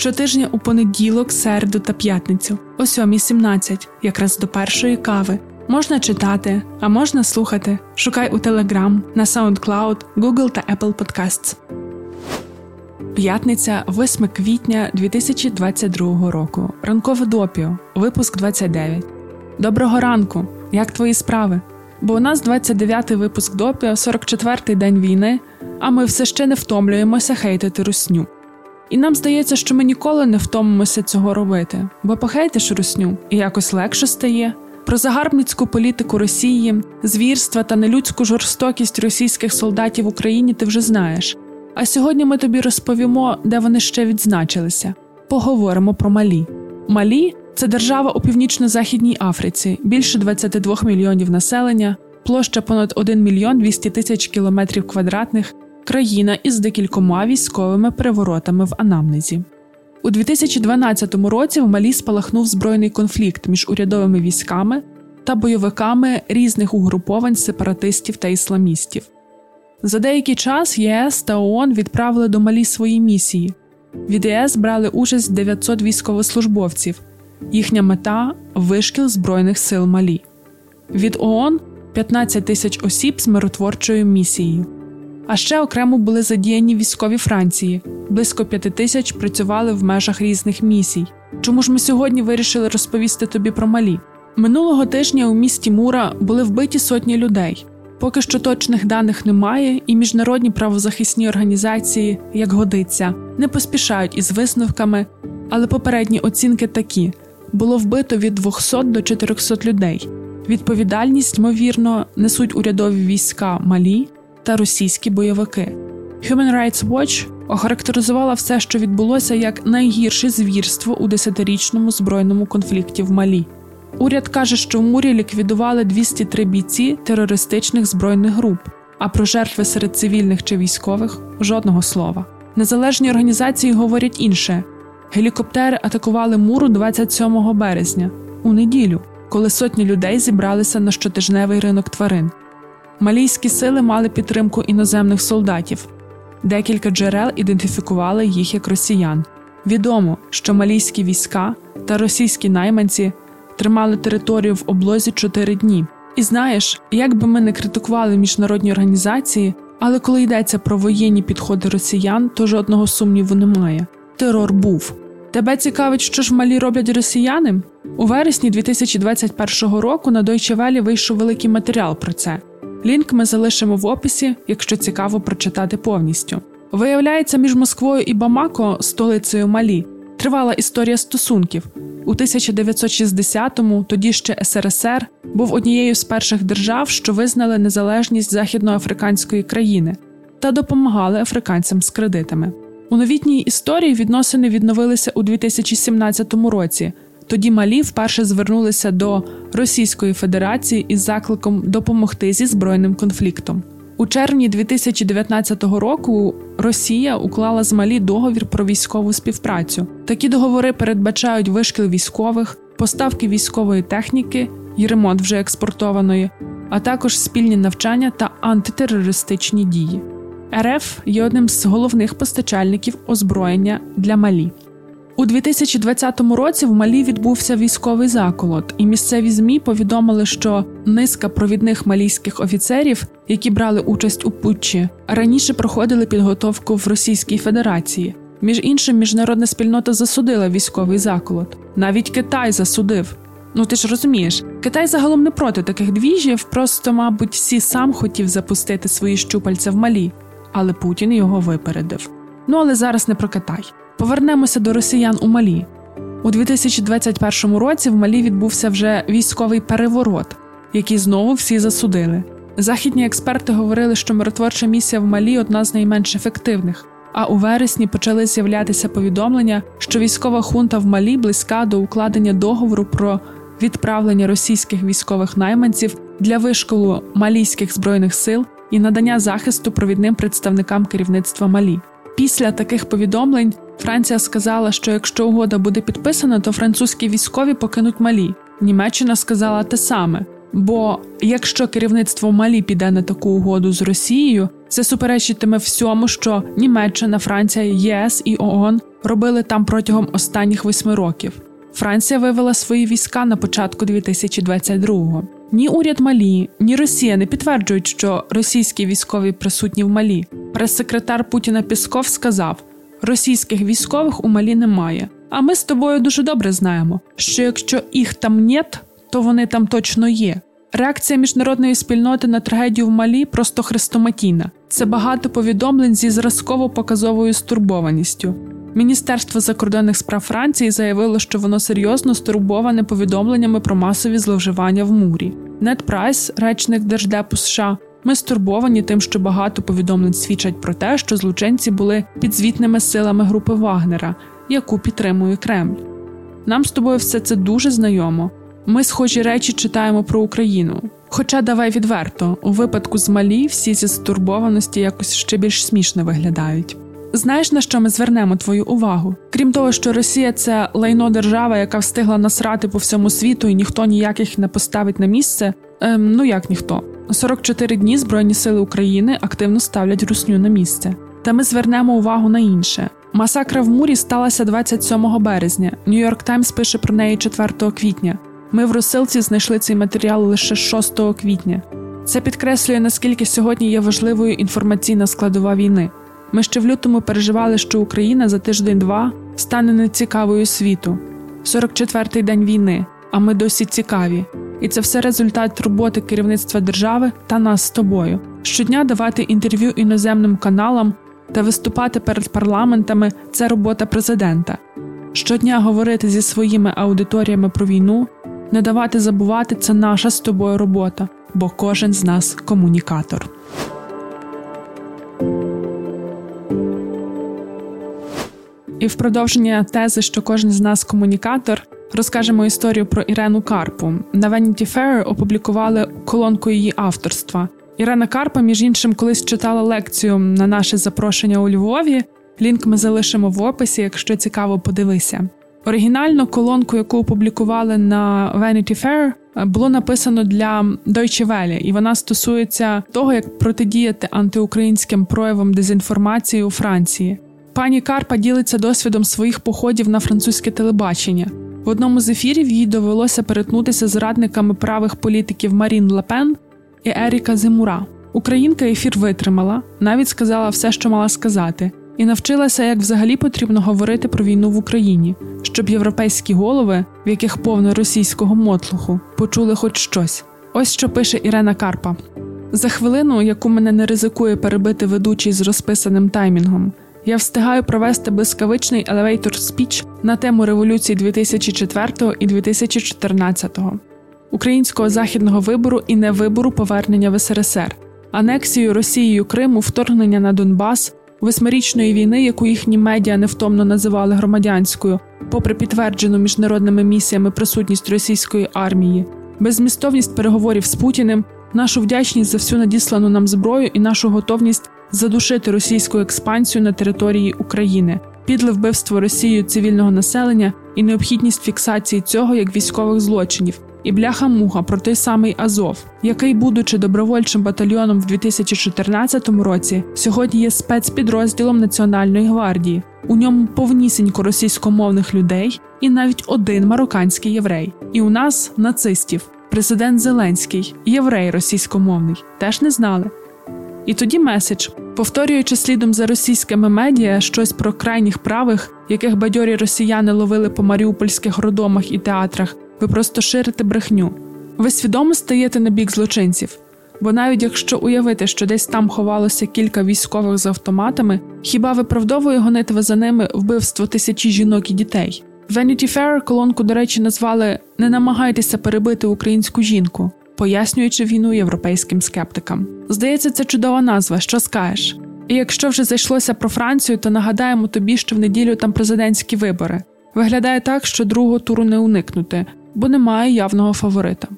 Щотижня у понеділок, середу та п'ятницю, о 7.17, якраз до першої кави. Можна читати, а можна слухати. Шукай у Telegram, на SoundCloud, Google та Apple Podcasts. П'ятниця, 8 квітня 2022 року. Ранкове допіо, випуск 29. Доброго ранку! Як твої справи? Бо у нас 29-й випуск допіо, 44-й день війни, а ми все ще не втомлюємося хейтити русню. І нам здається, що ми ніколи не втомимося цього робити, бо похейтиш русню і якось легше стає. Про загарбницьку політику Росії, звірства та нелюдську жорстокість російських солдатів в Україні ти вже знаєш. А сьогодні ми тобі розповімо, де вони ще відзначилися. Поговоримо про Малі. Малі це держава у північно-західній Африці, більше 22 мільйонів населення, площа понад 1 мільйон 200 тисяч кілометрів квадратних, країна із декількома військовими переворотами в анамнезі. У 2012 році в Малі спалахнув збройний конфлікт між урядовими військами та бойовиками різних угруповань сепаратистів та ісламістів. За деякий час ЄС та ООН відправили до Малі свої місії. Від ЄС брали участь 900 військовослужбовців, їхня мета вишкіл Збройних сил Малі. Від ООН 15 тисяч осіб з миротворчою місією. А ще окремо були задіяні військові Франції, близько п'яти тисяч працювали в межах різних місій. Чому ж ми сьогодні вирішили розповісти тобі про малі? Минулого тижня у місті Мура були вбиті сотні людей. Поки що точних даних немає, і міжнародні правозахисні організації, як годиться, не поспішають із висновками, але попередні оцінки такі: було вбито від 200 до 400 людей. Відповідальність, ймовірно, несуть урядові війська Малі та російські бойовики. Human Rights Watch охарактеризувала все, що відбулося, як найгірше звірство у десятирічному збройному конфлікті в Малі. Уряд каже, що в мурі ліквідували 203 бійці терористичних збройних груп, а про жертви серед цивільних чи військових жодного слова. Незалежні організації говорять інше: гелікоптери атакували муру 27 березня, у неділю, коли сотні людей зібралися на щотижневий ринок тварин. Малійські сили мали підтримку іноземних солдатів. Декілька джерел ідентифікували їх як росіян. Відомо, що малійські війська та російські найманці тримали територію в облозі чотири дні. І знаєш, як би ми не критикували міжнародні організації, але коли йдеться про воєнні підходи росіян, то жодного сумніву немає. Терор був. Тебе цікавить, що ж в малі роблять росіяни? У вересні 2021 року на Deutsche Welle вийшов великий матеріал про це. Лінк ми залишимо в описі, якщо цікаво прочитати повністю. Виявляється, між Москвою і Бамако, столицею Малі, тривала історія стосунків. У 1960-му, тоді ще СРСР, був однією з перших держав, що визнали незалежність західноафриканської країни та допомагали африканцям з кредитами. У новітній історії відносини відновилися у 2017 році. Тоді Малі вперше звернулися до Російської Федерації із закликом допомогти зі збройним конфліктом. У червні 2019 року Росія уклала з Малі договір про військову співпрацю. Такі договори передбачають вишкіл військових, поставки військової техніки і ремонт вже експортованої, а також спільні навчання та антитерористичні дії. РФ є одним з головних постачальників озброєння для Малі. У 2020 році в Малі відбувся військовий заколот, і місцеві змі повідомили, що низка провідних малійських офіцерів, які брали участь у путчі, раніше проходили підготовку в Російській Федерації. Між іншим, міжнародна спільнота засудила військовий заколот. Навіть Китай засудив. Ну ти ж розумієш, Китай загалом не проти таких двіжів, просто, мабуть, всі сам хотів запустити свої щупальця в малі, але Путін його випередив. Ну але зараз не про Китай. Повернемося до росіян у Малі. У 2021 році в Малі відбувся вже військовий переворот, який знову всі засудили. Західні експерти говорили, що миротворча місія в Малі одна з найменш ефективних. А у вересні почали з'являтися повідомлення, що військова хунта в Малі близька до укладення договору про відправлення російських військових найманців для вишколу малійських збройних сил і надання захисту провідним представникам керівництва Малі. Після таких повідомлень Франція сказала, що якщо угода буде підписана, то французькі військові покинуть Малі. Німеччина сказала те саме. Бо якщо керівництво Малі піде на таку угоду з Росією, це суперечитиме всьому, що Німеччина, Франція, ЄС і ООН робили там протягом останніх восьми років. Франція вивела свої війська на початку 2022-го. Ні уряд Малі, ні Росія не підтверджують, що російські військові присутні в Малі. Прес-секретар Путіна Пісков сказав: російських військових у Малі немає. А ми з тобою дуже добре знаємо, що якщо їх там нет, то вони там точно є. Реакція міжнародної спільноти на трагедію в Малі просто хрестоматійна. Це багато повідомлень зі зразково-показовою стурбованістю. Міністерство закордонних справ Франції заявило, що воно серйозно стурбоване повідомленнями про масові зловживання в мурі. Нед Прайс, речник Держдепу США, ми стурбовані тим, що багато повідомлень свідчать про те, що злочинці були підзвітними силами групи Вагнера, яку підтримує Кремль. Нам з тобою все це дуже знайомо. Ми схожі речі читаємо про Україну. Хоча давай відверто, у випадку з Малі всі ці стурбованості якось ще більш смішно виглядають. Знаєш, на що ми звернемо твою увагу? Крім того, що Росія це лайно держава, яка встигла насрати по всьому світу, і ніхто ніяких не поставить на місце. Ем, ну як ніхто. 44 дні Збройні сили України активно ставлять русню на місце. Та ми звернемо увагу на інше. Масакра в мурі сталася 27 березня. Нью-Йорк Таймс пише про неї 4 квітня. Ми в розсилці знайшли цей матеріал лише 6 квітня. Це підкреслює, наскільки сьогодні є важливою інформаційна складова війни. Ми ще в лютому переживали, що Україна за тиждень-два стане нецікавою світу. 44-й день війни, а ми досі цікаві. І це все результат роботи керівництва держави та нас з тобою. Щодня давати інтерв'ю іноземним каналам та виступати перед парламентами це робота президента. Щодня говорити зі своїми аудиторіями про війну, не давати забувати це наша з тобою робота, бо кожен з нас комунікатор. І в продовження тези, що кожен з нас комунікатор, розкажемо історію про Ірену Карпу. На Vanity Fair опублікували колонку її авторства. Ірена Карпа, між іншим, колись читала лекцію на наше запрошення у Львові. Лінк ми залишимо в описі, якщо цікаво, подивися. Оригінальну колонку, яку опублікували на Vanity Fair, було написано для Deutsche Welle, і вона стосується того, як протидіяти антиукраїнським проявам дезінформації у Франції. Пані Карпа ділиться досвідом своїх походів на французьке телебачення. В одному з ефірів їй довелося перетнутися з радниками правих політиків Марін Лепен і Еріка Зимура. Українка ефір витримала, навіть сказала все, що мала сказати, і навчилася, як взагалі потрібно говорити про війну в Україні, щоб європейські голови, в яких повно російського мотлуху, почули хоч щось. Ось що пише Ірена Карпа: за хвилину, яку мене не ризикує перебити ведучий з розписаним таймінгом. Я встигаю провести блискавичний елевейтор спіч на тему революції 2004 і 2014, українського західного вибору і невибору повернення в СРСР, анексію Росією Криму, вторгнення на Донбас, восьмирічної війни, яку їхні медіа невтомно називали громадянською, попри підтверджену міжнародними місіями присутність російської армії, безмістовність переговорів з Путіним, нашу вдячність за всю надіслану нам зброю і нашу готовність задушити російську експансію на території України, підле вбивство Росією цивільного населення і необхідність фіксації цього як військових злочинів. І бляха-муха про той самий Азов, який, будучи добровольчим батальйоном в 2014 році, сьогодні є спецпідрозділом Національної гвардії. У ньому повнісінько російськомовних людей і навіть один марокканський єврей. І у нас нацистів. Президент Зеленський, єврей російськомовний, теж не знали. І тоді меседж, повторюючи слідом за російськими медіа щось про крайніх правих, яких бадьорі росіяни ловили по маріупольських родомах і театрах, ви просто ширите брехню. Ви свідомо стаєте на бік злочинців. Бо навіть якщо уявити, що десь там ховалося кілька військових з автоматами, хіба виправдовує гонитва за ними вбивство тисячі жінок і дітей? Vanity Fair колонку, до речі, назвали Не намагайтеся перебити українську жінку, пояснюючи війну європейським скептикам. Здається, це чудова назва, що скажеш. І якщо вже зайшлося про Францію, то нагадаємо тобі, що в неділю там президентські вибори. Виглядає так, що другого туру не уникнути, бо немає явного фаворита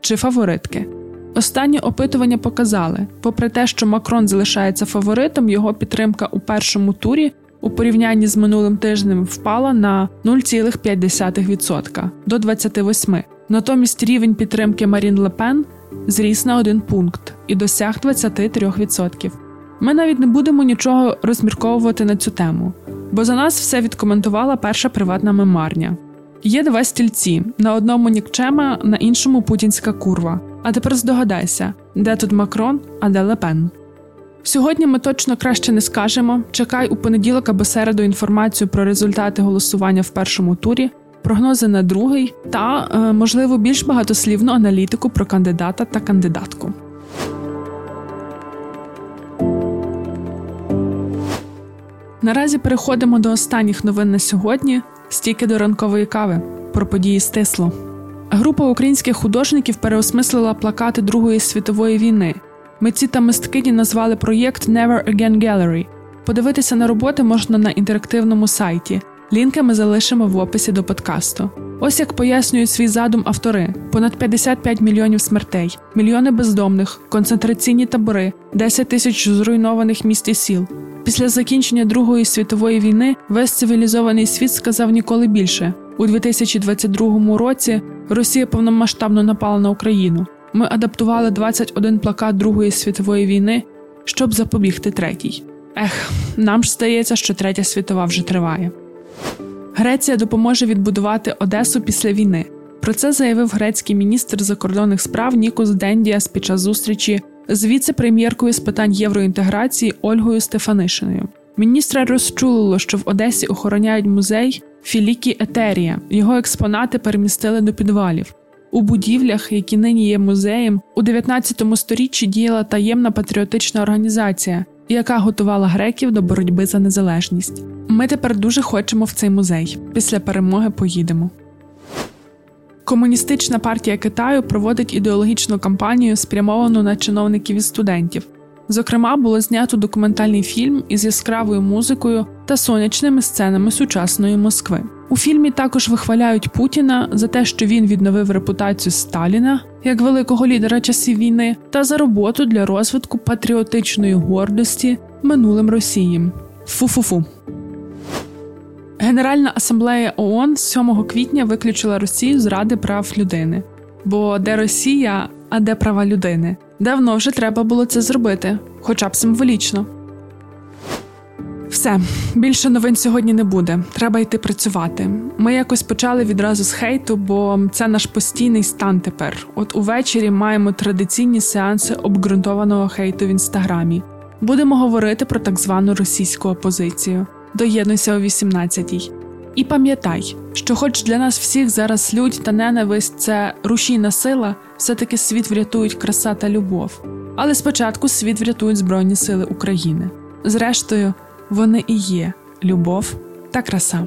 чи фаворитки. Останні опитування показали, попри те, що Макрон залишається фаворитом, його підтримка у першому турі у порівнянні з минулим тижнем впала на 0,5% до 28%. Натомість рівень підтримки Марін Лепен зріс на один пункт і досяг 23%. Ми навіть не будемо нічого розмірковувати на цю тему, бо за нас все відкоментувала перша приватна мемарня. Є два стільці: на одному нікчема, на іншому путінська курва. А тепер здогадайся, де тут Макрон, а де Лепен. Сьогодні ми точно краще не скажемо. Чекай у понеділок або середу інформацію про результати голосування в першому турі, прогнози на другий та, е, можливо, більш багатослівну аналітику про кандидата та кандидатку. Наразі переходимо до останніх новин на сьогодні. Стільки до ранкової кави про події стисло. Група українських художників переосмислила плакати Другої світової війни. Митці та мисткині назвали проєкт Never Again Gallery. Подивитися на роботи можна на інтерактивному сайті. Лінки ми залишимо в описі до подкасту. Ось як пояснюють свій задум автори: понад 55 мільйонів смертей, мільйони бездомних, концентраційні табори, 10 тисяч зруйнованих міст і сіл. Після закінчення Другої світової війни весь цивілізований світ сказав ніколи більше. У 2022 році Росія повномасштабно напала на Україну. Ми адаптували 21 плакат Другої світової війни, щоб запобігти третій. Ех, нам ж здається, що третя світова вже триває. Греція допоможе відбудувати Одесу після війни. Про це заявив грецький міністр закордонних справ Нікос Дендіас під час зустрічі з віце-прем'єркою з питань євроінтеграції Ольгою Стефанишиною. Міністра розчулило, що в Одесі охороняють музей Філікі Етерія. Його експонати перемістили до підвалів. У будівлях, які нині є музеєм, у 19 сторіччі діяла таємна патріотична організація, яка готувала греків до боротьби за незалежність. Ми тепер дуже хочемо в цей музей. Після перемоги поїдемо. Комуністична партія Китаю проводить ідеологічну кампанію, спрямовану на чиновників і студентів. Зокрема, було знято документальний фільм із яскравою музикою та сонячними сценами сучасної Москви. У фільмі також вихваляють Путіна за те, що він відновив репутацію Сталіна як великого лідера часів війни, та за роботу для розвитку патріотичної гордості минулим Росії. Фу-фу-фу. Генеральна асамблея ООН 7 квітня виключила Росію з Ради прав людини. Бо де Росія, а де права людини? Давно вже треба було це зробити, хоча б символічно. Все більше новин сьогодні не буде. Треба йти працювати. Ми якось почали відразу з хейту, бо це наш постійний стан тепер. От увечері маємо традиційні сеанси обґрунтованого хейту в інстаграмі. Будемо говорити про так звану російську опозицію. Доєднуйся о 18-й. І пам'ятай, що, хоч для нас всіх зараз лють та ненависть це рушійна сила, все-таки світ врятують краса та любов. Але спочатку світ врятують Збройні Сили України. Зрештою, вони і є любов та краса.